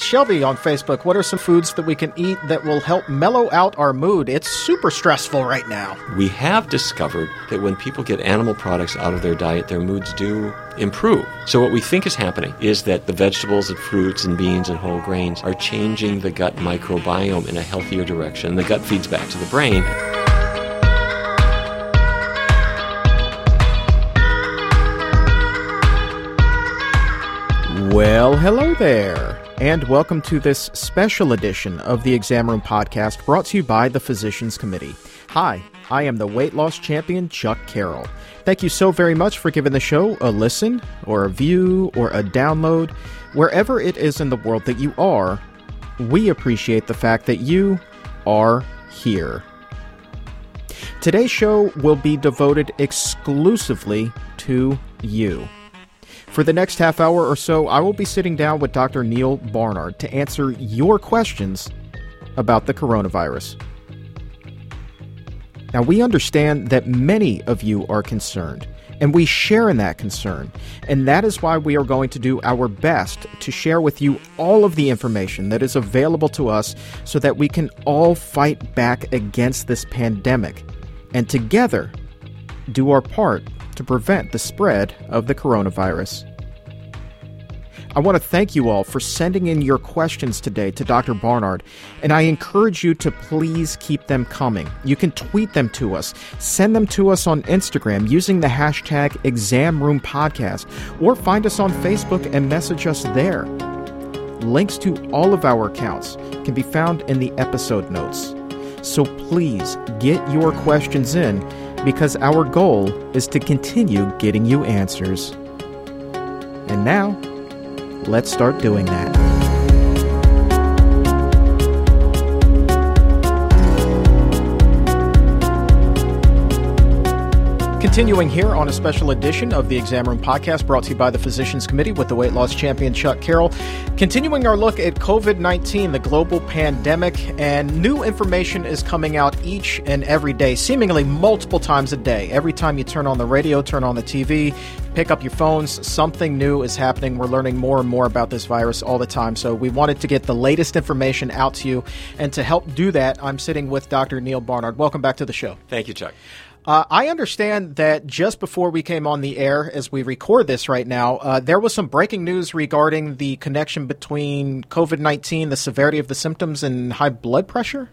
Shelby on Facebook, what are some foods that we can eat that will help mellow out our mood? It's super stressful right now. We have discovered that when people get animal products out of their diet, their moods do improve. So, what we think is happening is that the vegetables and fruits and beans and whole grains are changing the gut microbiome in a healthier direction. The gut feeds back to the brain. Well, hello there, and welcome to this special edition of the Exam Room Podcast brought to you by the Physicians Committee. Hi, I am the weight loss champion, Chuck Carroll. Thank you so very much for giving the show a listen, or a view, or a download. Wherever it is in the world that you are, we appreciate the fact that you are here. Today's show will be devoted exclusively to you. For the next half hour or so, I will be sitting down with Dr. Neal Barnard to answer your questions about the coronavirus. Now, we understand that many of you are concerned, and we share in that concern. And that is why we are going to do our best to share with you all of the information that is available to us so that we can all fight back against this pandemic and together do our part to prevent the spread of the coronavirus. I want to thank you all for sending in your questions today to Dr. Barnard, and I encourage you to please keep them coming. You can tweet them to us, send them to us on Instagram using the hashtag ExamRoomPodcast, or find us on Facebook and message us there. Links to all of our accounts can be found in the episode notes. So please get your questions in because our goal is to continue getting you answers. And now, let's start doing that. Continuing here on a special edition of the Exam Room Podcast brought to you by the Physicians Committee with the weight loss champion Chuck Carroll. Continuing our look at COVID 19, the global pandemic, and new information is coming out each and every day, seemingly multiple times a day. Every time you turn on the radio, turn on the TV, pick up your phones, something new is happening. We're learning more and more about this virus all the time. So we wanted to get the latest information out to you. And to help do that, I'm sitting with Dr. Neal Barnard. Welcome back to the show. Thank you, Chuck. Uh, I understand that just before we came on the air, as we record this right now, uh, there was some breaking news regarding the connection between COVID 19, the severity of the symptoms, and high blood pressure.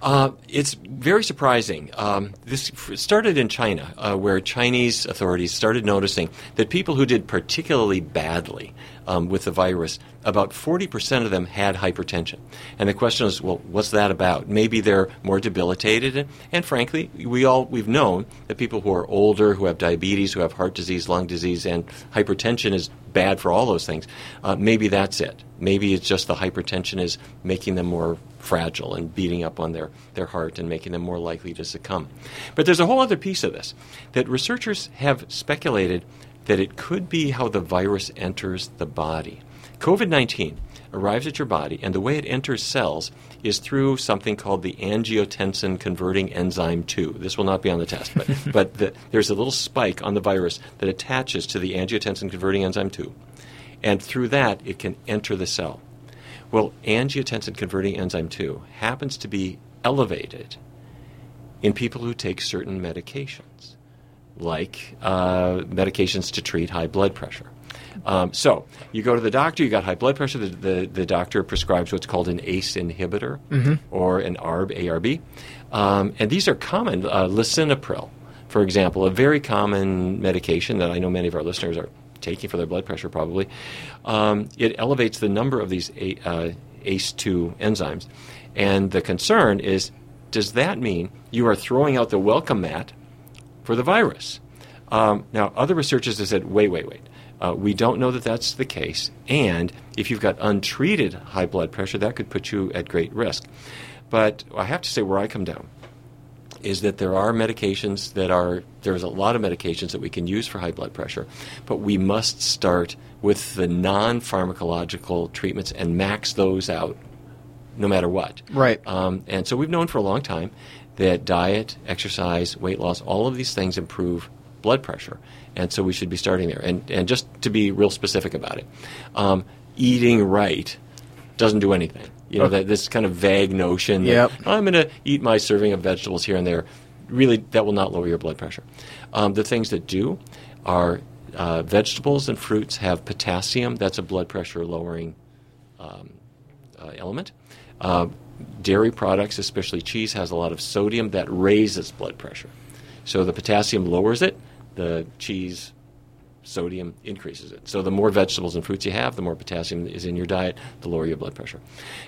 Uh, it's very surprising. Um, this started in China, uh, where Chinese authorities started noticing that people who did particularly badly um, with the virus, about 40% of them had hypertension. And the question is, well, what's that about? Maybe they're more debilitated. And, frankly, we all, we've known that people who are older, who have diabetes, who have heart disease, lung disease, and hypertension is bad for all those things. Uh, maybe that's it. Maybe it's just the hypertension is making them more fragile and beating up on their, their heart and making them more likely to succumb. But there's a whole other piece of this that researchers have speculated that it could be how the virus enters the body. COVID 19 arrives at your body, and the way it enters cells is through something called the angiotensin converting enzyme 2. This will not be on the test, but, but the, there's a little spike on the virus that attaches to the angiotensin converting enzyme 2. And through that, it can enter the cell. Well, angiotensin converting enzyme 2 happens to be elevated in people who take certain medications, like uh, medications to treat high blood pressure. Um, so you go to the doctor, you got high blood pressure, the, the, the doctor prescribes what's called an ACE inhibitor mm-hmm. or an ARB, ARB. Um, and these are common, uh, lisinopril, for example, a very common medication that I know many of our listeners are taking for their blood pressure probably. Um, it elevates the number of these a, uh, ACE2 enzymes. And the concern is does that mean you are throwing out the welcome mat for the virus? Um, now, other researchers have said, wait, wait, wait. Uh, we don't know that that's the case. And if you've got untreated high blood pressure, that could put you at great risk. But I have to say, where I come down is that there are medications that are, there's a lot of medications that we can use for high blood pressure, but we must start with the non pharmacological treatments and max those out no matter what. Right. Um, and so we've known for a long time that diet, exercise, weight loss, all of these things improve blood pressure. And so we should be starting there. And, and just to be real specific about it, um, eating right doesn't do anything. You know, Okay. that this kind of vague notion Yep. that I'm going to eat my serving of vegetables here and there, really, that will not lower your blood pressure. Um, the things that do are uh, vegetables and fruits have potassium. That's a blood pressure lowering um, uh, element. Uh, dairy products, especially cheese, has a lot of sodium that raises blood pressure. So the potassium lowers it. The cheese sodium increases it. So the more vegetables and fruits you have, the more potassium is in your diet, the lower your blood pressure.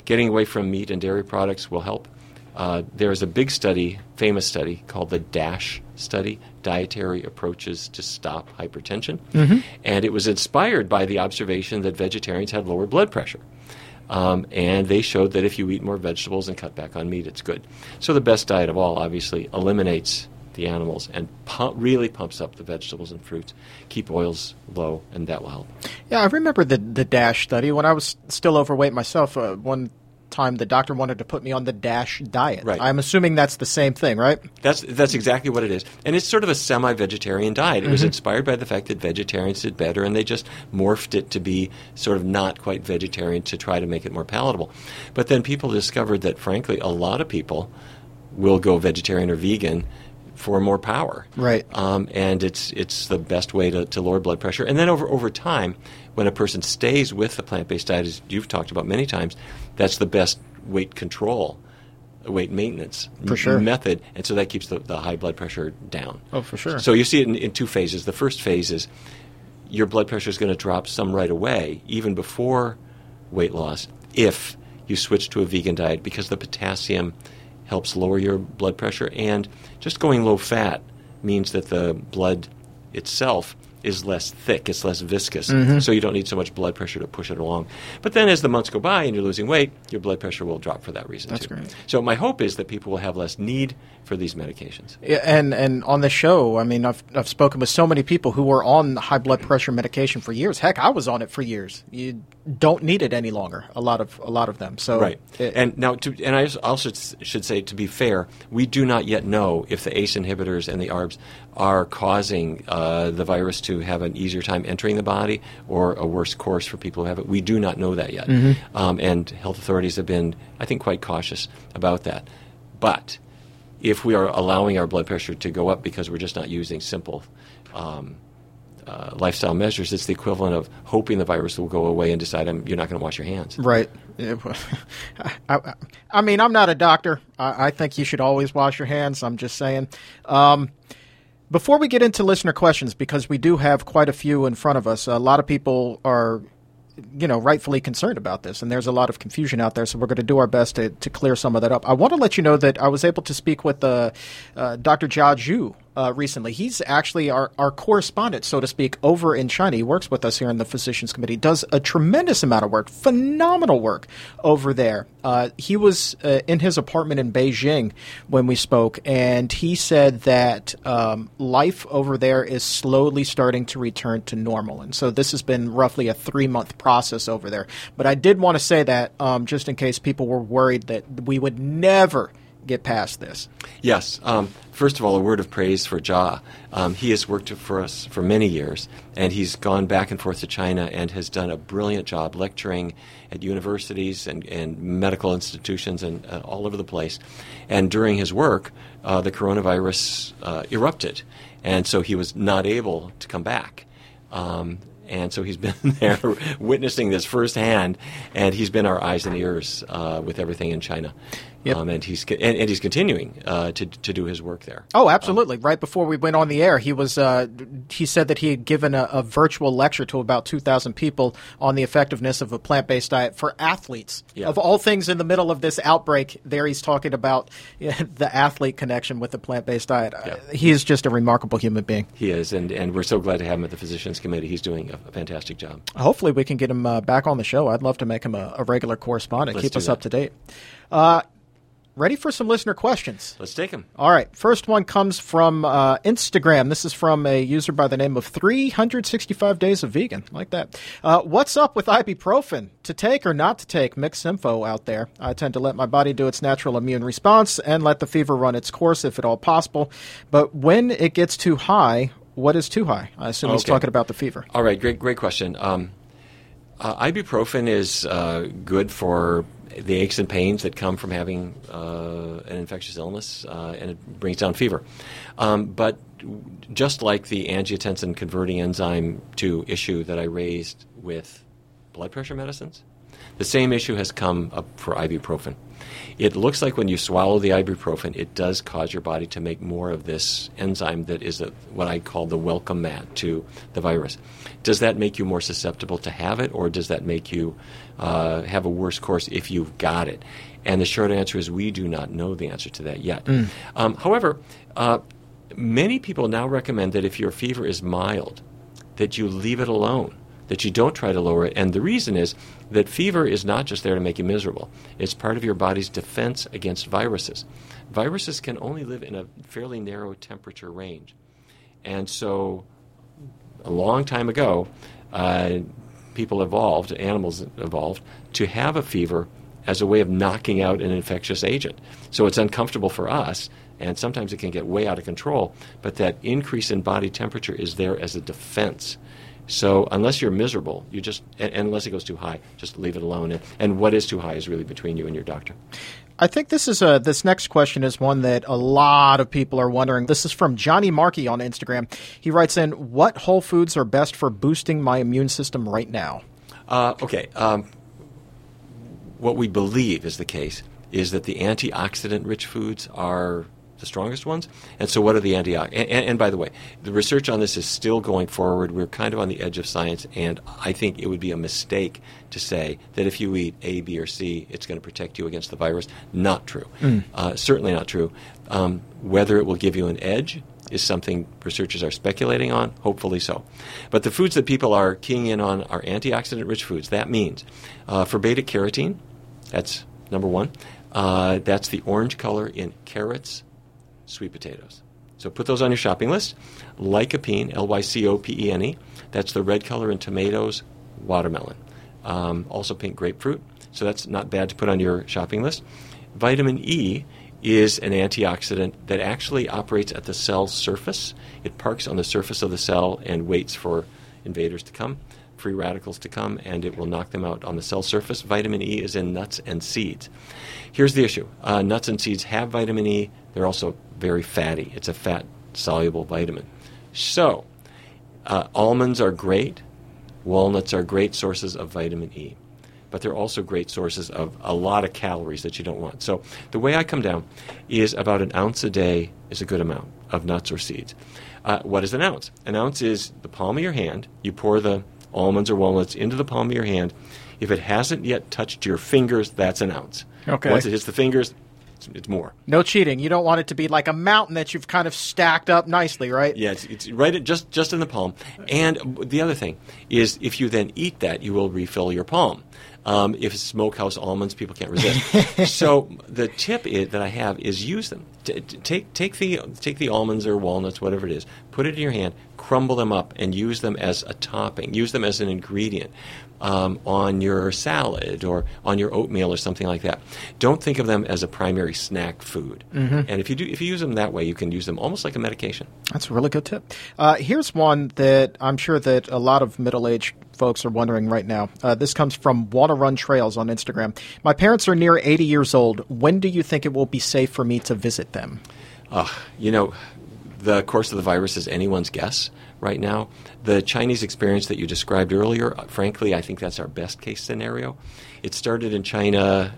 Getting away from meat and dairy products will help. Uh, there is a big study, famous study, called the DASH study, Dietary Approaches to Stop Hypertension. And it was inspired by the observation that vegetarians had lower blood pressure. Um, and they showed that if you eat more vegetables and cut back on meat, it's good. So the best diet of all, obviously, eliminates the animals and pu- really pumps up the vegetables and fruits. Keep oils low, and that will help. Yeah, I remember the the Dash study when I was still overweight myself. Uh, one time, the doctor wanted to put me on the Dash diet. Right. I'm assuming that's the same thing, right? That's that's exactly what it is, and it's sort of a semi-vegetarian diet. It was inspired by the fact that vegetarians did better, and they just morphed it to be sort of not quite vegetarian to try to make it more palatable. But then people discovered that, frankly, a lot of people will go vegetarian or vegan for more power. Right. Um, and it's it's the best way to, to lower blood pressure. And then over over time, when a person stays with the plant based diet, as you've talked about many times, that's the best weight control, weight maintenance sure. method. And so that keeps the, the high blood pressure down. Oh, for sure. So you see it in, in two phases. The first phase is your blood pressure is going to drop some right away, even before weight loss, if you switch to a vegan diet, because the potassium helps lower your blood pressure. And just going low fat means that the blood itself is less thick, it's less viscous, Mm-hmm. so you don't need so much blood pressure to push it along. But then as the months go by and you're losing weight, your blood pressure will drop for that reason That's too. great. So my hope is that people will have less need for these medications. Yeah, and and on the show, I mean, I've I've spoken with so many people who were on high blood pressure medication for years. Heck, I was on it for years. You don't need it any longer. A lot of a lot of them. So Right. it- and now, to, and I also should say, to be fair, we do not yet know if the ACE inhibitors and the ARBs are causing uh, the virus to have an easier time entering the body or a worse course for people who have it. We do not know that yet. Um, and health authorities have been, I think, quite cautious about that. But if we are allowing our blood pressure to go up because we're just not using simple um, uh, lifestyle measures, it's the equivalent of hoping the virus will go away and decide you're not going to wash your hands. Right. I, I, I mean, I'm not a doctor. I, I think you should always wash your hands. I'm just saying. Um, before we get into listener questions, because we do have quite a few in front of us, a lot of people are, you know, rightfully concerned about this, and there's a lot of confusion out there. So we're going to do our best to, to clear some of that up. I want to let you know that I was able to speak with uh, uh, Dr. Jia Zhu uh, recently. He's actually our, our correspondent, so to speak, over in China. He works with us here in the Physicians Committee, does a tremendous amount of work, phenomenal work over there. Uh, he was uh, in his apartment in Beijing when we spoke, and he said that um, life over there is slowly starting to return to normal. And so this has been roughly a three month process over there. But I did want to say that um, just in case people were worried that we would never get past this. Yes. Um, first of all, a word of praise for Ja. Um, he has worked for us for many years, and he's gone back and forth to China and has done a brilliant job lecturing at universities and, and medical institutions and uh, all over the place. And during his work, uh, the coronavirus uh, erupted, and so he was not able to come back. Um, and so he's been there witnessing this firsthand, and he's been our eyes and ears uh, with everything in China. Yep. Um, and he's and, and he's continuing uh, to to do his work there. Oh, absolutely! right before we went on the air, he was. Uh, he said that he had given a, a virtual lecture to about two thousand people on the effectiveness of a plant-based diet for athletes. Yeah. Of all things, in the middle of this outbreak, there he's talking about the athlete connection with the plant-based diet. Uh, he is just a remarkable human being. He is, and, and we're so glad to have him at the Physicians Committee. He's doing a, a fantastic job. Hopefully, we can get him uh, back on the show. I'd love to make him a, a regular correspondent. Let's Keep us that. up to date. Ready for some listener questions? Let's take them. All right. First one comes from uh, Instagram. This is from a user by the name of 365 Days of Vegan. Like that. Uh, what's up with ibuprofen? To take or not to take? Mixed info out there. I tend to let my body do its natural immune response and let the fever run its course if at all possible. But when it gets too high, what is too high? I assume he's talking about the fever. All right, great, great question. Um, Uh, ibuprofen is uh, good for the aches and pains that come from having uh, an infectious illness, uh, and it brings down fever. Um, but just like the angiotensin converting enzyme 2 issue that I raised with blood pressure medicines, the same issue has come up for ibuprofen. It looks like when you swallow the ibuprofen, it does cause your body to make more of this enzyme that is a, what I call the welcome mat to the virus. Does that make you more susceptible to have it, or does that make you uh, have a worse course if you've got it? And the short answer is we do not know the answer to that yet. Mm. Um, however, uh, many people now recommend that if your fever is mild, that you leave it alone that you don't try to lower it. And the reason is that fever is not just there to make you miserable, it's part of your body's defense against viruses. Viruses can only live in a fairly narrow temperature range. And so, a long time ago, uh, people evolved, animals evolved, to have a fever as a way of knocking out an infectious agent. So it's uncomfortable for us, and sometimes it can get way out of control, but that increase in body temperature is there as a defense so unless you're miserable, you just and, unless it goes too high, just leave it alone. And, and what is too high is really between you and your doctor. I think this is a this next question is one that a lot of people are wondering. This is from Johnny Markey on Instagram. He writes in, "What whole foods are best for boosting my immune system right now?" Uh, okay, um, what we believe is the case is that the antioxidant-rich foods are the strongest ones. And so, what are the antioxidants? And, and, and, by the way, the research on this is still going forward. We're kind of on the edge of science, and I think it would be a mistake to say that if you eat A, B, or C, it's going to protect you against the virus. Not true. Mm. Uh, certainly not true. Um, whether it will give you an edge is something researchers are speculating on, hopefully so. But the foods that people are keying in on are antioxidant rich foods. That means uh, for beta carotene, that's number one. Uh, that's the orange color in carrots, sweet potatoes. So put those on your shopping list. Lycopene, L Y C O P E N E, that's the red color in tomatoes, watermelon. Um, also pink grapefruit. So that's not bad to put on your shopping list. Vitamin E is an antioxidant that actually operates at the cell surface. It parks on the surface of the cell and waits for invaders to come, free radicals to come, and it will knock them out on the cell surface. Vitamin E is in nuts and seeds. Here's the issue uh, nuts and seeds have vitamin E, they're also very fatty. It's a fat soluble vitamin. So, uh, almonds are great. Walnuts are great sources of vitamin E, but they're also great sources of a lot of calories that you don't want. So, the way I come down is about an ounce a day is a good amount of nuts or seeds. Uh, what is an ounce? An ounce is the palm of your hand. You pour the almonds or walnuts into the palm of your hand. If it hasn't yet touched your fingers, that's an ounce. Okay. Once it hits the fingers, it's, more. No cheating. You don't want it to be like a mountain that you've kind of stacked up nicely, right? Yeah, it's, it's right at just just in the palm. And the other thing is, if you then eat that, you will refill your palm. Um, if it's smokehouse almonds, people can't resist. so the tip is, that I have is use them. T- take take the take the almonds or walnuts, whatever it is, put it in your hand, crumble them up, and use them as a topping. Use them as an ingredient um, on your salad or on your oatmeal or something like that. Don't think of them as a primary snack food. Mm-hmm. And if you do, if you use them that way, you can use them almost like a medication. That's a really good tip. Uh, here's one that I'm sure that a lot of middle-aged folks are wondering right now. Uh, this comes from Water Run Trails on Instagram. My parents are near 80 years old. When do you think it will be safe for me to visit them? Uh, you know, the course of the virus is anyone's guess right now. The Chinese experience that you described earlier, frankly, I think that's our best case scenario. It started in China,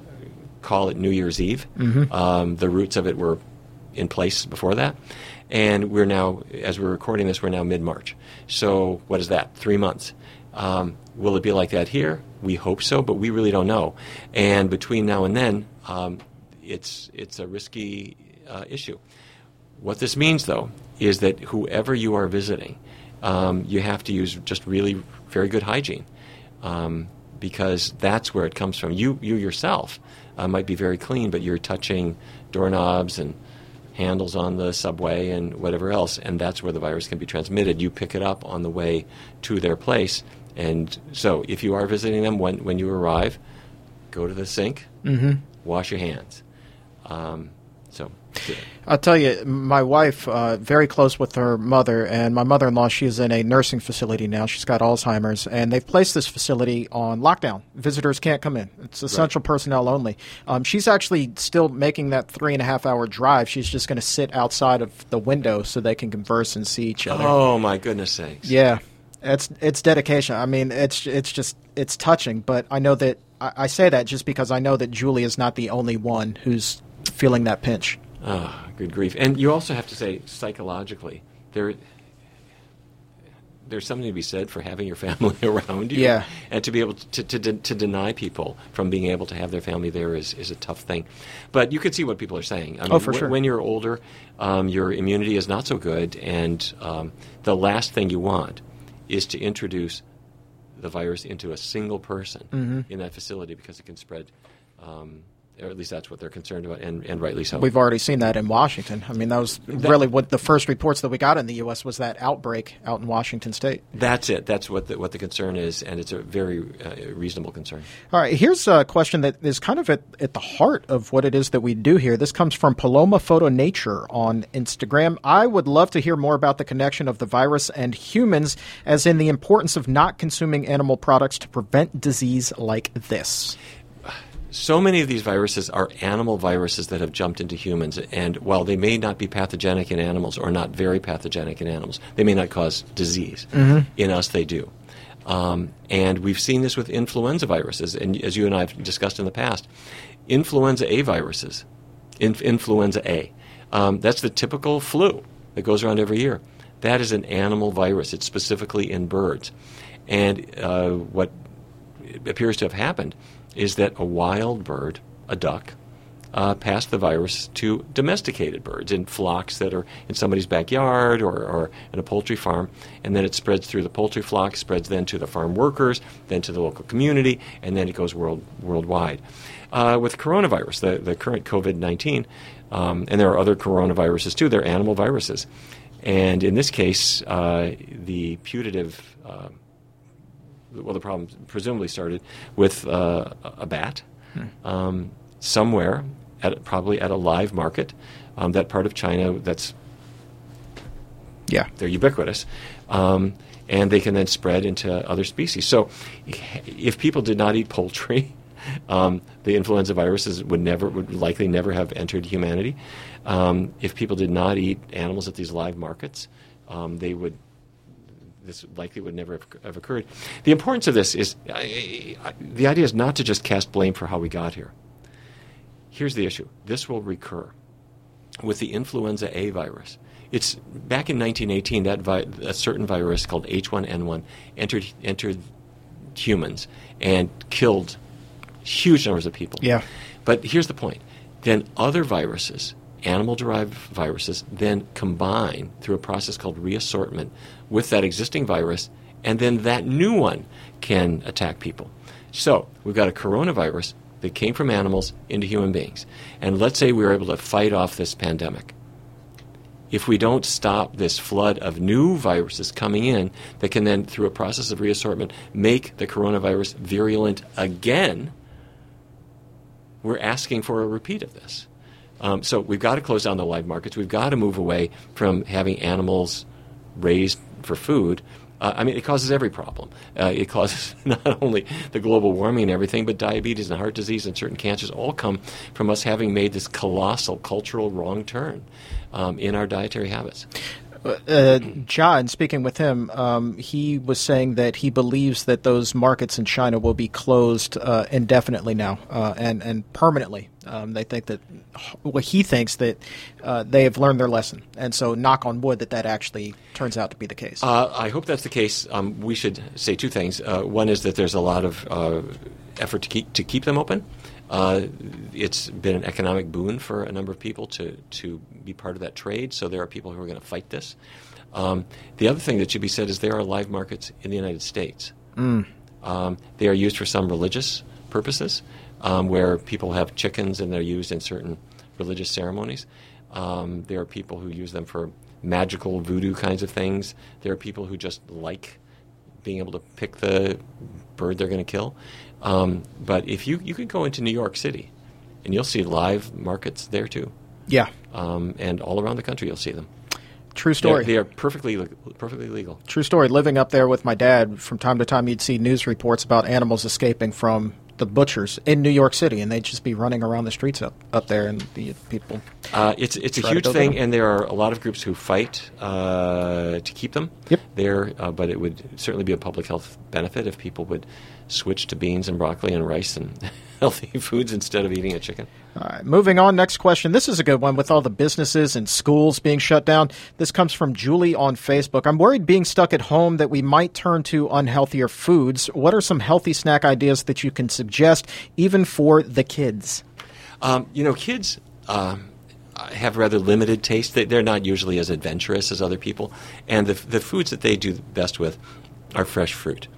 call it New Year's Eve. Mm-hmm. Um, the roots of it were in place before that. And we're now, as we're recording this, we're now mid March. So, what is that? Three months. Um, will it be like that here? We hope so, but we really don't know. And between now and then, um, it's, it's a risky uh, issue. What this means, though, is that whoever you are visiting, um, you have to use just really very good hygiene um, because that's where it comes from. You, you yourself uh, might be very clean, but you're touching doorknobs and handles on the subway and whatever else, and that's where the virus can be transmitted. You pick it up on the way to their place. And so, if you are visiting them when, when you arrive, go to the sink, mm-hmm. wash your hands. Um. I'll tell you, my wife, uh, very close with her mother, and my mother in law, she is in a nursing facility now. She's got Alzheimer's, and they've placed this facility on lockdown. Visitors can't come in, it's essential right. personnel only. Um, she's actually still making that three and a half hour drive. She's just going to sit outside of the window so they can converse and see each other. Oh, my goodness sakes. Yeah. It's it's dedication. I mean, it's it's just it's touching. But I know that I, I say that just because I know that Julie is not the only one who's feeling that pinch. Oh, good grief. And you also have to say, psychologically, there, there's something to be said for having your family around you. Yeah. And to be able to, to, to, to, deny people from being able to have their family there is, is a tough thing. But you can see what people are saying. I mean, oh, for sure. When you're older, um, your immunity is not so good, and um, the last thing you want is to introduce the virus into a single person mm-hmm. in that facility because it can spread. Um, or at least that's what they're concerned about, and, and rightly so. We've already seen that in Washington. I mean, that was that, really what the first reports that we got in the U.S. was that outbreak out in Washington State. That's it. That's what the, what the concern is, and it's a very uh, reasonable concern. All right, here's a question that is kind of at, at the heart of what it is that we do here. This comes from Paloma Photo Nature on Instagram. I would love to hear more about the connection of the virus and humans, as in the importance of not consuming animal products to prevent disease like this so many of these viruses are animal viruses that have jumped into humans, and while they may not be pathogenic in animals or not very pathogenic in animals, they may not cause disease. Mm-hmm. In us, they do. Um, and we've seen this with influenza viruses, and as you and I have discussed in the past, influenza A viruses, inf- influenza A, um, that's the typical flu that goes around every year. That is an animal virus. It's specifically in birds. And uh, what appears to have happened is that a wild bird, a duck, uh, passed the virus to domesticated birds in flocks that are in somebody's backyard or, or in a poultry farm, and then it spreads through the poultry flock, spreads then to the farm workers, then to the local community, and then it goes world, worldwide. Uh, with coronavirus, the, the current COVID 19, um, and there are other coronaviruses too, they're animal viruses. And in this case, uh, the putative uh, well, the problem presumably started with uh, a bat hmm. um, somewhere, at, probably at a live market, um, that part of China that's yeah they're ubiquitous, um, and they can then spread into other species. So, if people did not eat poultry. Um, the influenza viruses would never, would likely never have entered humanity. Um, if people did not eat animals at these live markets, um, they would this likely would never have, have occurred. The importance of this is I, I, the idea is not to just cast blame for how we got here. Here's the issue this will recur with the influenza A virus. It's back in 1918 that vi- a certain virus called H1N1 entered entered humans and killed huge numbers of people. Yeah. But here's the point. Then other viruses animal derived viruses then combine through a process called reassortment with that existing virus, and then that new one can attack people. So we've got a coronavirus that came from animals into human beings. And let's say we were able to fight off this pandemic. If we don't stop this flood of new viruses coming in that can then, through a process of reassortment, make the coronavirus virulent again, we're asking for a repeat of this. Um, so we've got to close down the live markets. We've got to move away from having animals raised for food. Uh, I mean, it causes every problem. Uh, it causes not only the global warming and everything, but diabetes and heart disease and certain cancers all come from us having made this colossal cultural wrong turn um, in our dietary habits. Uh, John, speaking with him, um, he was saying that he believes that those markets in China will be closed uh, indefinitely now uh, and and permanently. Um, they think that well, he thinks that uh, they have learned their lesson, and so knock on wood that that actually turns out to be the case. Uh, I hope that's the case. Um, we should say two things. Uh, one is that there's a lot of effort to keep to keep them open. Uh, it's been an economic boon for a number of people to, to be part of that trade, so there are people who are going to fight this. Um, the other thing that should be said is there are live markets in the United States. Mm. Um, they are used for some religious purposes, um, where people have chickens and they're used in certain religious ceremonies. Um, there are people who use them for magical voodoo kinds of things. There are people who just like being able to pick the bird they're going to kill. Um, but if you you could go into New York City, and you'll see live markets there too. Yeah. Um, and all around the country, you'll see them. True story. They're, they are perfectly perfectly legal. True story. Living up there with my dad, from time to time, you'd see news reports about animals escaping from the butchers in New York City, and they'd just be running around the streets up, up there, and the people. Uh, it's it's a huge thing, and there are a lot of groups who fight uh, to keep them yep. there. Uh, but it would certainly be a public health benefit if people would switch to beans and broccoli and rice and healthy foods instead of eating a chicken. All right, moving on. Next question. This is a good one with all the businesses and schools being shut down. This comes from Julie on Facebook. I'm worried being stuck at home that we might turn to unhealthier foods. What are some healthy snack ideas that you can suggest, even for the kids? Um, you know, kids. Um, have rather limited taste. They, are not usually as adventurous as other people, and the, the foods that they do best with are fresh fruit.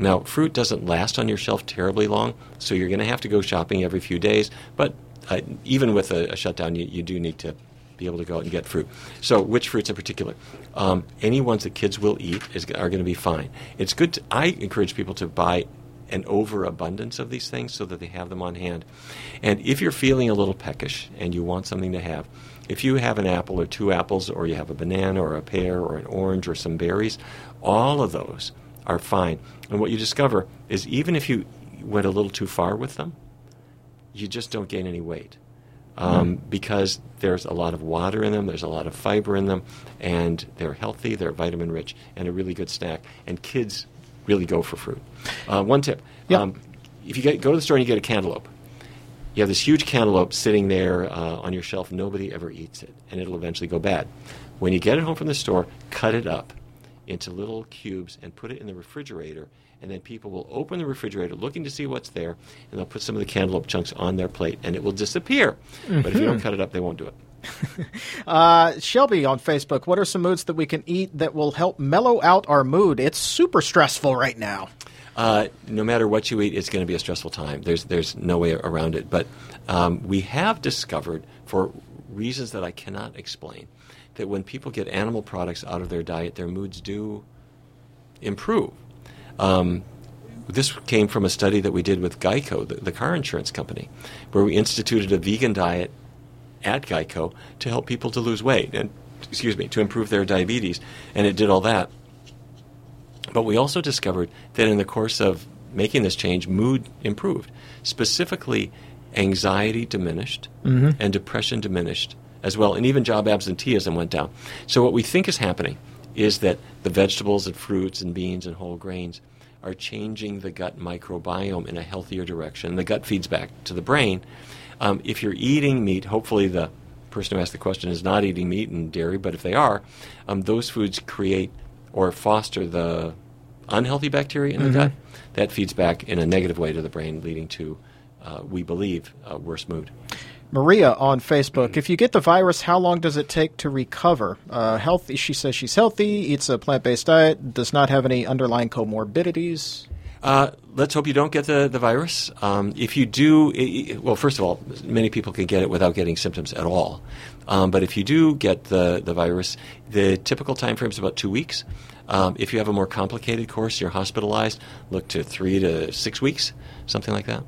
Now, fruit doesn't last on your shelf terribly long, so you're going to have to go shopping every few days. But uh, even with a, a shutdown, you, you, do need to be able to go out and get fruit. So, which fruits in particular? Um, any ones that kids will eat is, are going to be fine. It's good. To, I encourage people to buy an overabundance of these things so that they have them on hand. And if you're feeling a little peckish and you want something to have, if you have an apple or two apples, or you have a banana or a pear or an orange or some berries, all of those are fine. And what you discover is even if you went a little too far with them, you just don't gain any weight. Um, mm. Because there's a lot of water in them, there's a lot of fiber in them, and they're healthy, they're vitamin rich, and a really good snack. And kids really go for fruit. Uh, one tip yep. um, if you get, go to the store and you get a cantaloupe, you have this huge cantaloupe sitting there uh, on your shelf, nobody ever eats it, and it'll eventually go bad. When you get it home from the store, cut it up into little cubes and put it in the refrigerator. And then people will open the refrigerator looking to see what's there, and they'll put some of the cantaloupe chunks on their plate, and it will disappear. Mm-hmm. But if you don't mm-hmm. cut it up, they won't do it. uh, Shelby on Facebook, what are some moods that we can eat that will help mellow out our mood? It's super stressful right now. Uh, no matter what you eat, it's going to be a stressful time. There's there's no way around it. But um, we have discovered, for reasons that I cannot explain, that when people get animal products out of their diet, their moods do improve. Um, this came from a study that we did with Geico, the, the, car insurance company, where we instituted a vegan diet at Geico to help people to lose weight and, excuse me, to improve their diabetes, and it did all that. But we also discovered that in the course of making this change, mood improved. Specifically, anxiety diminished mm-hmm. and depression diminished as well, and even job absenteeism went down. So what we think is happening is that the vegetables and fruits and beans and whole grains are changing the gut microbiome in a healthier direction. The gut feeds back to the brain. Um, if you're eating meat, hopefully the person who asked the question is not eating meat and dairy, but if they are, um, those foods create or foster the unhealthy bacteria in the mm-hmm. gut. That feeds back in a negative way to the brain, leading to, uh, we believe, worse mood. Maria on Facebook. If you get the virus, how long does it take to recover? Uh, healthy. She says she's healthy, eats a plant-based diet, does not have any underlying comorbidities. Uh, let's hope you don't get the, the virus. Um, if you do, it, well, first of all, many people can get it without getting symptoms at all. Um, but if you do get the, the virus, the typical time frame is about two weeks. Um, if you have a more complicated course, you're hospitalized, look to three to six weeks, something like that.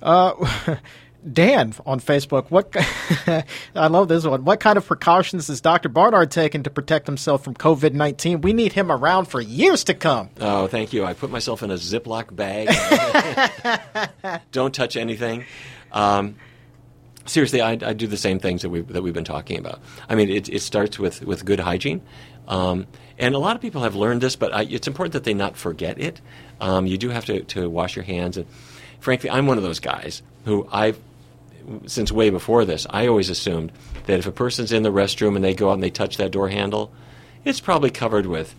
Uh, Dan on Facebook, what I love this one. What kind of precautions is Dr. Barnard taking to protect himself from COVID nineteen? We need him around for years to come. Oh, thank you. I put myself in a Ziploc bag. Don't touch anything. Um, seriously, I, I, do the same things that we that we've been talking about. I mean, it, it starts with with good hygiene, um, and a lot of people have learned this, but I, it's important that they not forget it. Um, you do have to to wash your hands and frankly, I'm one of those guys who I've since way before this, I always assumed that if a person's in the restroom and they go out and they touch that door handle, it's probably covered with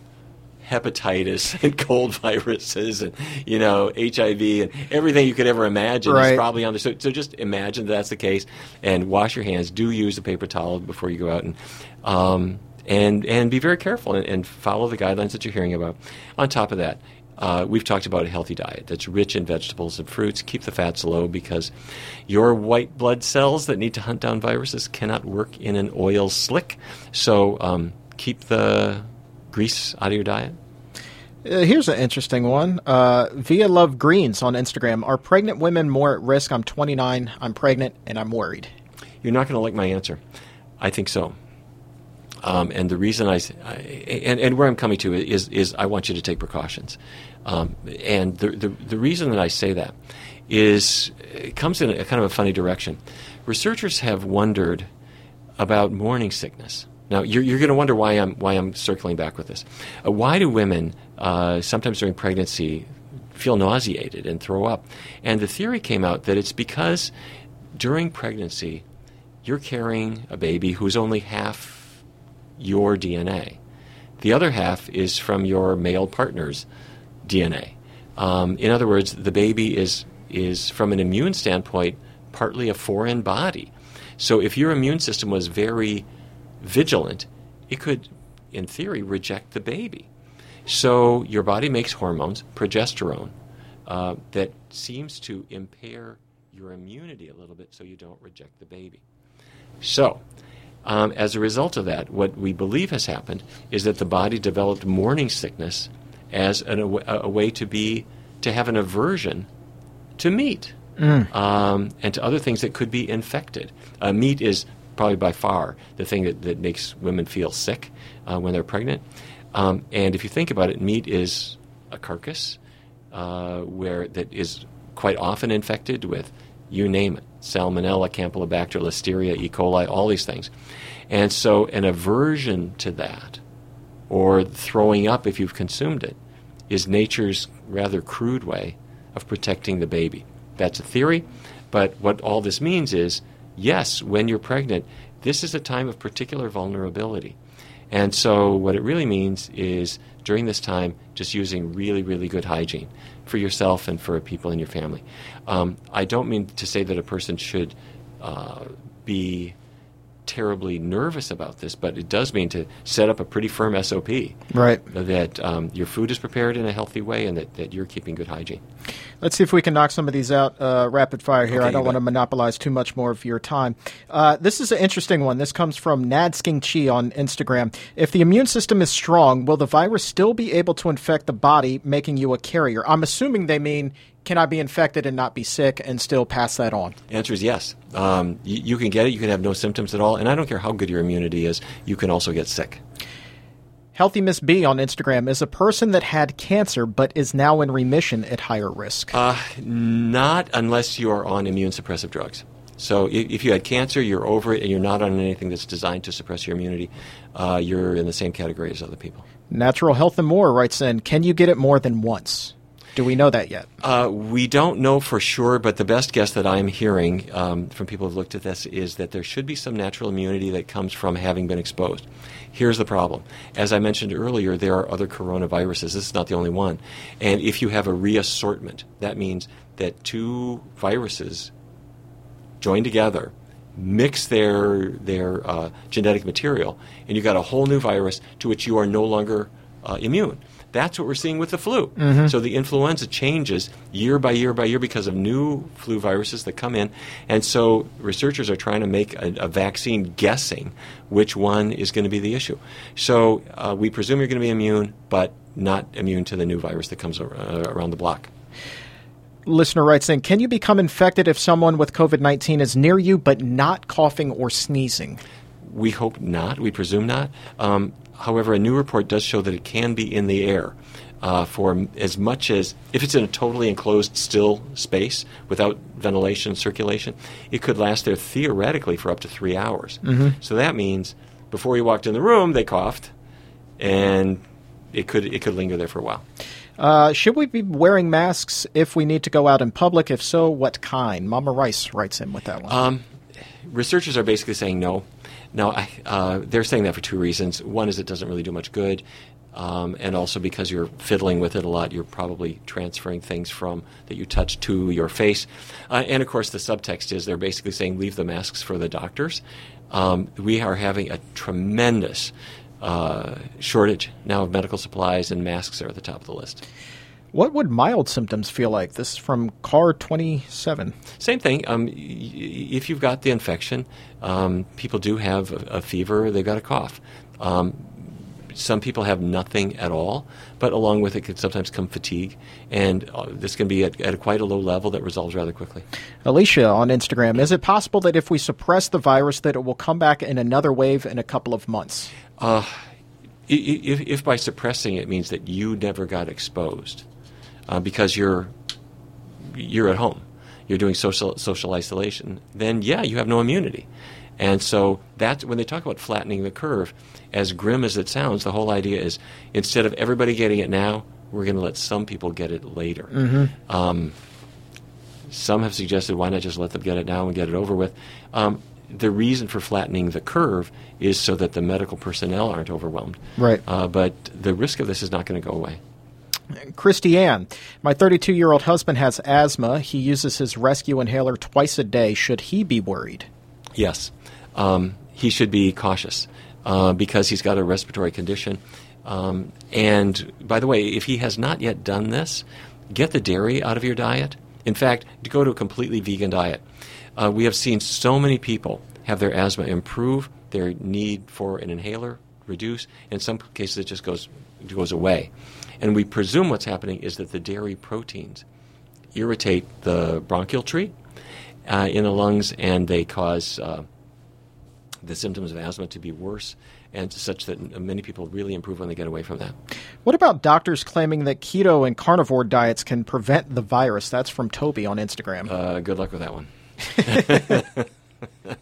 hepatitis and cold viruses and you know HIV and everything you could ever imagine right. is probably on there. So, so, just imagine that that's the case and wash your hands. Do use a paper towel before you go out and um, and and be very careful and, and follow the guidelines that you're hearing about. On top of that, uh, we've talked about a healthy diet that's rich in vegetables and fruits. Keep the fats low because your white blood cells that need to hunt down viruses cannot work in an oil slick. So um, keep the grease out of your diet. Uh, here's an interesting one. Uh, Via Love Greens on Instagram. Are pregnant women more at risk? I'm 29, I'm pregnant, and I'm worried. You're not going to like my answer. I think so. Um, and the reason I, I, and, and where I'm coming to is is I want you to take precautions. Um, and the, the the reason that I say that is it comes in a kind of a funny direction. Researchers have wondered about morning sickness. Now you're, you're going to wonder why I'm why I'm circling back with this. Uh, why do women uh, sometimes during pregnancy feel nauseated and throw up? And the theory came out that it's because during pregnancy you're carrying a baby who's only half your DNA. The other half is from your male partner's DNA. Um, in other words, the baby is is from an immune standpoint partly a foreign body. So if your immune system was very vigilant, it could, in theory, reject the baby. So your body makes hormones, progesterone, uh, that seems to impair your immunity a little bit so you don't reject the baby. So, um, as a result of that, what we believe has happened is that the body developed morning sickness as an, a, a way to be to have an aversion to meat mm. um, and to other things that could be infected. Uh, meat is probably by far the thing that, that makes women feel sick uh, when they're pregnant. Um, and if you think about it, meat is a carcass uh, where that is quite often infected with you name it salmonella, campylobacter, listeria, E. coli, all these things. And so an aversion to that, or throwing up if you've consumed it, is nature's rather crude way of protecting the baby. That's a theory, but what all this means is yes, when you're pregnant, this is a time of particular vulnerability. And so, what it really means is during this time, just using really, really good hygiene for yourself and for people in your family. Um, I don't mean to say that a person should uh, be terribly nervous about this, but it does mean to set up a pretty firm SOP. Right. That um, your food is prepared in a healthy way and that, that you're keeping good hygiene. Let's see if we can knock some of these out uh, rapid fire here. Okay, I don't want to monopolize too much more of your time. Uh, this is an interesting one. This comes from Nadsking Chi on Instagram. If the immune system is strong, will the virus still be able to infect the body, making you a carrier? I'm assuming they mean can I be infected and not be sick and still pass that on? The answer is yes. Um, you, you, can get it. You can have no symptoms at all. And I don't care how good your immunity is, you can also get sick. Healthy Miss B on Instagram is a person that had cancer but is now in remission at higher risk. Uh, not unless you are on immune suppressive drugs. So if you had cancer, you're over it, and you're not on anything that's designed to suppress your immunity, uh, you're in the same category as other people. Natural Health and More writes in, can you get it more than once? Do we know that yet? Uh, we don't know for sure, but the best guess that I'm hearing um, from people who've looked at this is that there should be some natural immunity that comes from having been exposed. Here's the problem. As I mentioned earlier, there are other coronaviruses. This is not the only one. And if you have a reassortment, that means that two viruses join together mix their their uh, genetic material, and you've got a whole new virus to which you are no longer uh, immune. That's what we're seeing with the flu. Mm-hmm. So the influenza changes year by year by year because of new flu viruses that come in. And so researchers are trying to make a, a vaccine guessing which one is going to be the issue. So uh, we presume you're going to be immune, but not immune to the new virus that comes uh, around the block listener writes in Can you become infected if someone with COVID 19 is near you but not coughing or sneezing? We hope not. We presume not. Um, However, a new report does show that it can be in the air uh, for as much as if it's in a totally enclosed, still space without ventilation circulation, it could last there theoretically for up to three hours. Mm-hmm. So that means before you walked in the room, they coughed, and it could it could linger there for a while. Uh, should we be wearing masks if we need to go out in public? If so, what kind? Mama Rice writes in with that one. Um, researchers are basically saying no. Now, I, uh, they're saying that for two reasons. One is it doesn't really do much good, um, and also because you're fiddling with it a lot, you're probably transferring things from that you touch to your face. Uh, and of course, the subtext is they're basically saying leave the masks for the doctors. Um, we are having a tremendous uh, shortage now of medical supplies, and masks are at the top of the list. What would mild symptoms feel like? This is from Car 27. Same thing. Um, y- if you've got the infection, um, people do have a, a, fever, they've got a cough. Um, some people have nothing at all, but along with it can sometimes come fatigue, and uh, this can be at, at a quite a low level that resolves rather quickly. Alicia on Instagram, is it possible that if we suppress the virus, that it will come back in another wave in a couple of months? Uh, if, if by suppressing it means that you never got exposed uh, because you're you're at home, you're doing social social isolation, then yeah, you have no immunity. And so that's when they talk about flattening the curve, as grim as it sounds, the whole idea is instead of everybody getting it now, we're going to let some people get it later. Mm-hmm. Um, some have suggested why not just let them get it now and get it over with. Um, the reason for flattening the curve is so that the medical personnel aren't overwhelmed. Right. Uh, but the risk of this is not going to go away. Christiane, my 32 year old husband has asthma. He uses his rescue inhaler twice a day. Should he be worried? Yes. Um, he should be cautious uh, because he's got a respiratory condition. Um, and by the way, if he has not yet done this, get the dairy out of your diet. In fact, go to a completely vegan diet. Uh, we have seen so many people have their asthma improve, their need for an inhaler reduce. In some cases, it just goes goes away. And we presume what's happening is that the dairy proteins irritate the bronchial tree uh, in the lungs, and they cause uh, the symptoms of asthma to be worse, and such that many people really improve when they get away from that. What about doctors claiming that keto and carnivore diets can prevent the virus? That's from Toby on Instagram. Uh, good luck with that one.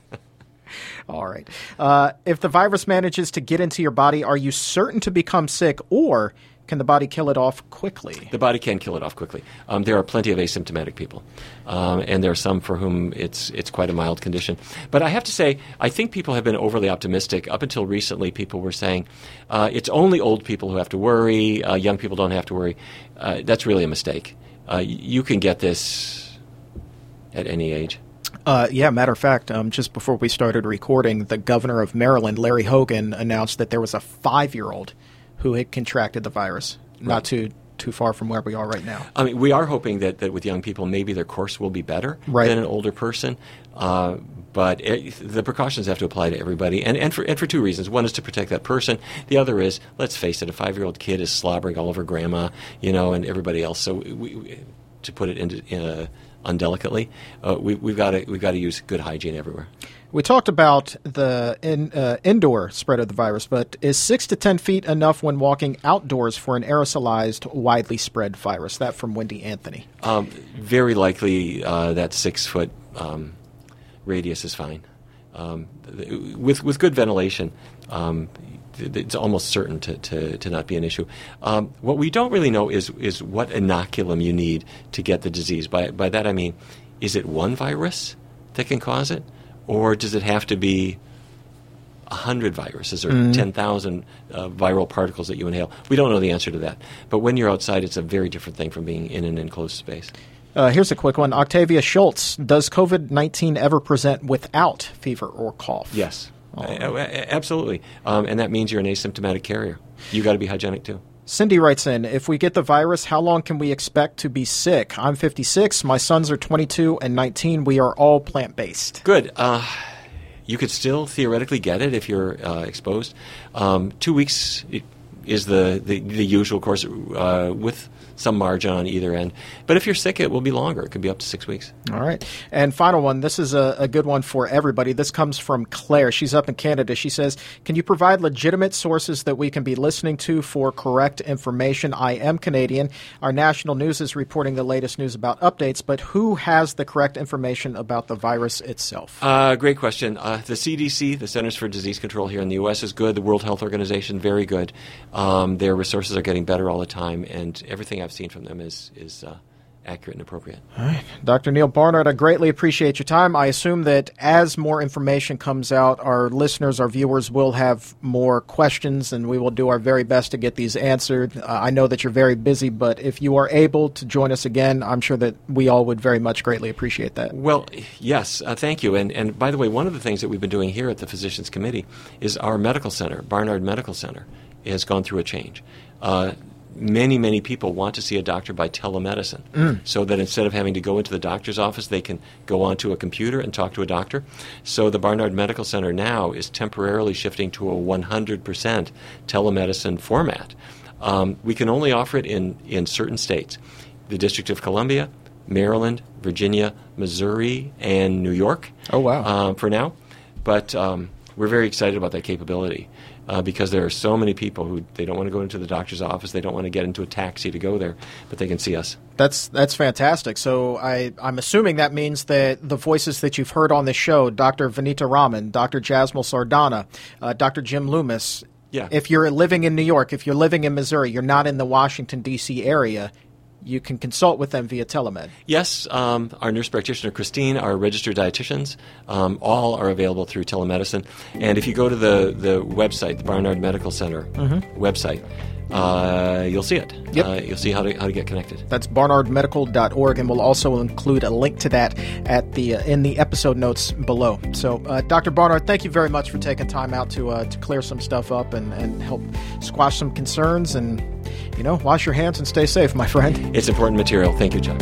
All right. Uh, if the virus manages to get into your body, are you certain to become sick, or can the body kill it off quickly? The body can kill it off quickly. Um, there are plenty of asymptomatic people, um, and there are some for whom it's it's quite a mild condition. But I have to say, I think people have been overly optimistic. Up until recently, people were saying uh, it's only old people who have to worry. Uh, young people don't have to worry. Uh, that's really a mistake. Uh, you can get this at any age. Uh, yeah, matter of fact, um, just before we started recording, the governor of Maryland, Larry Hogan, announced that there was a five year old who had contracted the virus, right. not too too far from where we are right now. I mean, we are hoping that, that with young people, maybe their course will be better right. than an older person. Uh, but it, the precautions have to apply to everybody, and, and, for, and for two reasons. One is to protect that person. The other is, let's face it, a five year old kid is slobbering all over grandma, you know, and everybody else. So we, we, to put it into in a, undelicately, uh, we, have got to we've got to use good hygiene everywhere. We talked about the in, uh, indoor spread of the virus, but is six to ten feet enough when walking outdoors for an aerosolized, widely spread virus? That from Wendy Anthony. Um, very likely uh, that six foot um, radius is fine. Um, with with good ventilation, um, it's almost certain to, to, to, not be an issue. Um, what we don't really know is is what inoculum you need to get the disease. By by that I mean, is it one virus that can cause it, or does it have to be hundred viruses or mm-hmm. ten thousand uh, viral particles that you inhale? We don't know the answer to that. But when you're outside, it's a very different thing from being in an enclosed space. Uh, here's a quick one. Octavia Schultz, does COVID 19 ever present without fever or cough? Yes. Absolutely. Um, and that means you're an asymptomatic carrier. you got to be hygienic too. Cindy writes in If we get the virus, how long can we expect to be sick? I'm 56. My sons are 22 and 19. We are all plant based. Good. Uh, you could still theoretically get it if you're uh, exposed. Um, two weeks is the, the, the usual course uh, with some margin on either end. But if you're sick, it will be longer. It could be up to six weeks. All right. And final one. This is a, a good one for everybody. This comes from Claire. She's up in Canada. She says, Can you provide legitimate sources that we can be listening to for correct information? I am Canadian. Our national news is reporting the latest news about updates, but who has the correct information about the virus itself? Uh, great question. Uh, the CDC, the Centers for Disease Control here in the U.S., is good. The World Health Organization, very good. Um, their resources are getting better all the time, and everything I've seen from them is is uh, accurate and appropriate. All right, Dr. Neal Barnard, I greatly appreciate your time. I assume that as more information comes out, our listeners, our viewers will have more questions, and we will do our very best to get these answered. Uh, I know that you're very busy, but if you are able to join us again, I'm sure that we all would very much greatly appreciate that. Well, yes, uh, thank you. And and by the way, one of the things that we've been doing here at the Physicians Committee is our medical center, Barnard Medical Center, has gone through a change. Uh, many, many people want to see a doctor by telemedicine, Mm. so that instead of having to go into the doctor's office, they can go onto a computer and talk to a doctor. So the Barnard Medical Center now is temporarily shifting to a 100% telemedicine format. Um, we can only offer it in, in certain states the District of Columbia, Maryland, Virginia, Missouri, and New York. Oh, wow. Um, for now, but um, we're very excited about that capability uh, because there are so many people who they don't want to go into the doctor's office, they don't want to get into a taxi to go there, but they can see us. That's that's fantastic. So I I'm assuming that means that the voices that you've heard on this show, Dr. Vanita Rahman, Dr. Jasmine Sardana, uh, Dr. Jim Loomis. Yeah. If you're living in New York, if you're living in Missouri, you're not in the Washington D.C. area, you can consult with them via telemed. Yes, um, our nurse practitioner Christine, our registered dietitians, um, all are available through telemedicine. And if you go to the, the website, the Barnard Medical Center website, uh, you'll see it. Yep. Uh, you'll see how to, how to get connected. That's barnardmedical.org, and we'll also include a link to that at the uh, in the episode notes below. So, uh, Dr. Barnard, thank you very much for taking time out to uh, to clear some stuff up and, and help squash some concerns. And you know, wash your hands and stay safe, my friend. It's important material. Thank you, Chuck.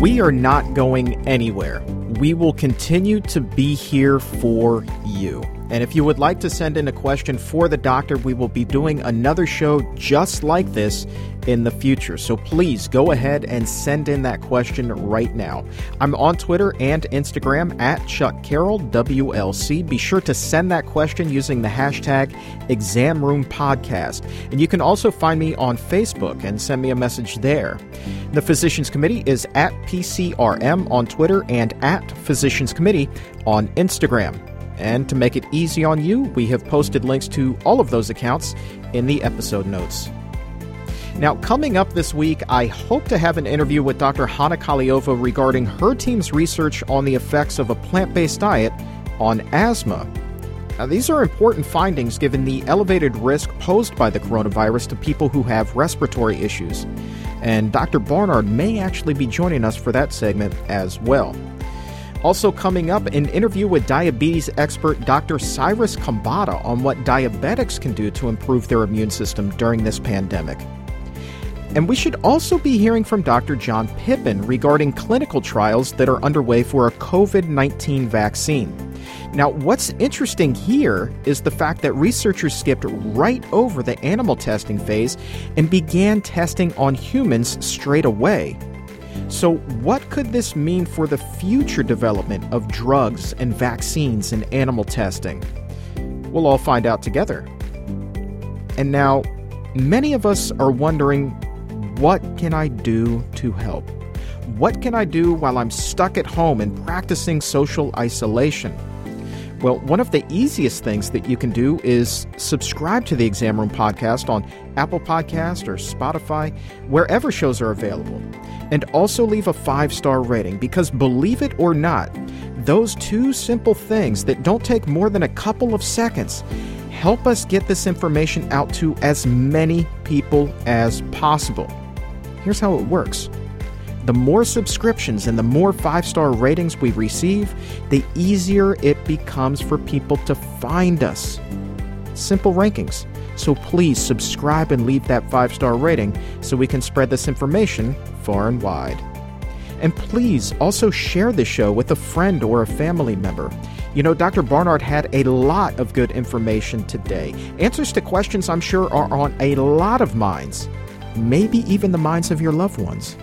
We are not going anywhere. We will continue to be here for you. And if you would like to send in a question for the doctor, we will be doing another show just like this in the future. So please go ahead and send in that question right now. I'm on Twitter and Instagram at Chuck Carroll WLC. Be sure to send that question using the hashtag Exam Room Podcast. And you can also find me on Facebook and send me a message there. The Physicians Committee is at PCRM on Twitter and at Physicians Committee on Instagram. And to make it easy on you, we have posted links to all of those accounts in the episode notes. Now, coming up this week, I hope to have an interview with Dr. Hana Kahleova regarding her team's research on the effects of a plant based diet on asthma. Now, these are important findings given the elevated risk posed by the coronavirus to people who have respiratory issues. And Dr. Barnard may actually be joining us for that segment as well. Also, coming up, an interview with diabetes expert Dr. Cyrus Khambatta on what diabetics can do to improve their immune system during this pandemic. And we should also be hearing from Dr. John Pippin regarding clinical trials that are underway for a COVID 19 vaccine. Now, what's interesting here is the fact that researchers skipped right over the animal testing phase and began testing on humans straight away. So, what could this mean for the future development of drugs and vaccines and animal testing? We'll all find out together. And now, many of us are wondering what can I do to help? What can I do while I'm stuck at home and practicing social isolation? Well, one of the easiest things that you can do is subscribe to the Exam Room podcast on Apple Podcast or Spotify, wherever shows are available. And also leave a five star rating because believe it or not, those two simple things that don't take more than a couple of seconds help us get this information out to as many people as possible. Here's how it works. The more subscriptions and the more five star ratings we receive, the easier it becomes for people to find us. Simple rankings. So please subscribe and leave that five star rating so we can spread this information far and wide. And please also share the show with a friend or a family member. You know, Dr. Barnard had a lot of good information today. Answers to questions I'm sure are on a lot of minds, maybe even the minds of your loved ones.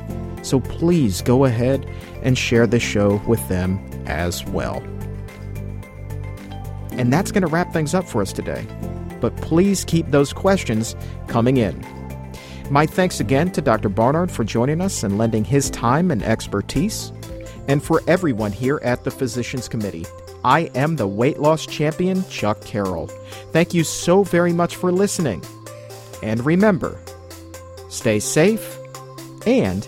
So please go ahead and share the show with them as well. And that's going to wrap things up for us today. But please keep those questions coming in. My thanks again to Dr. Barnard for joining us and lending his time and expertise. And for everyone here at the Physicians Committee, I am the weight loss champion, Chuck Carroll. Thank you so very much for listening. And remember, stay safe and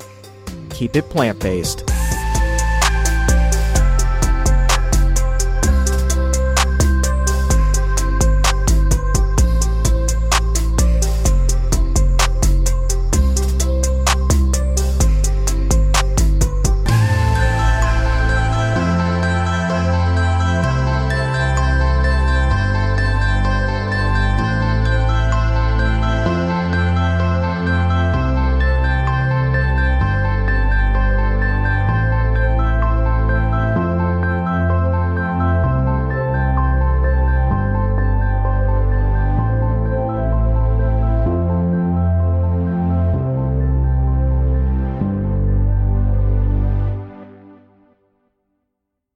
keep it plant based.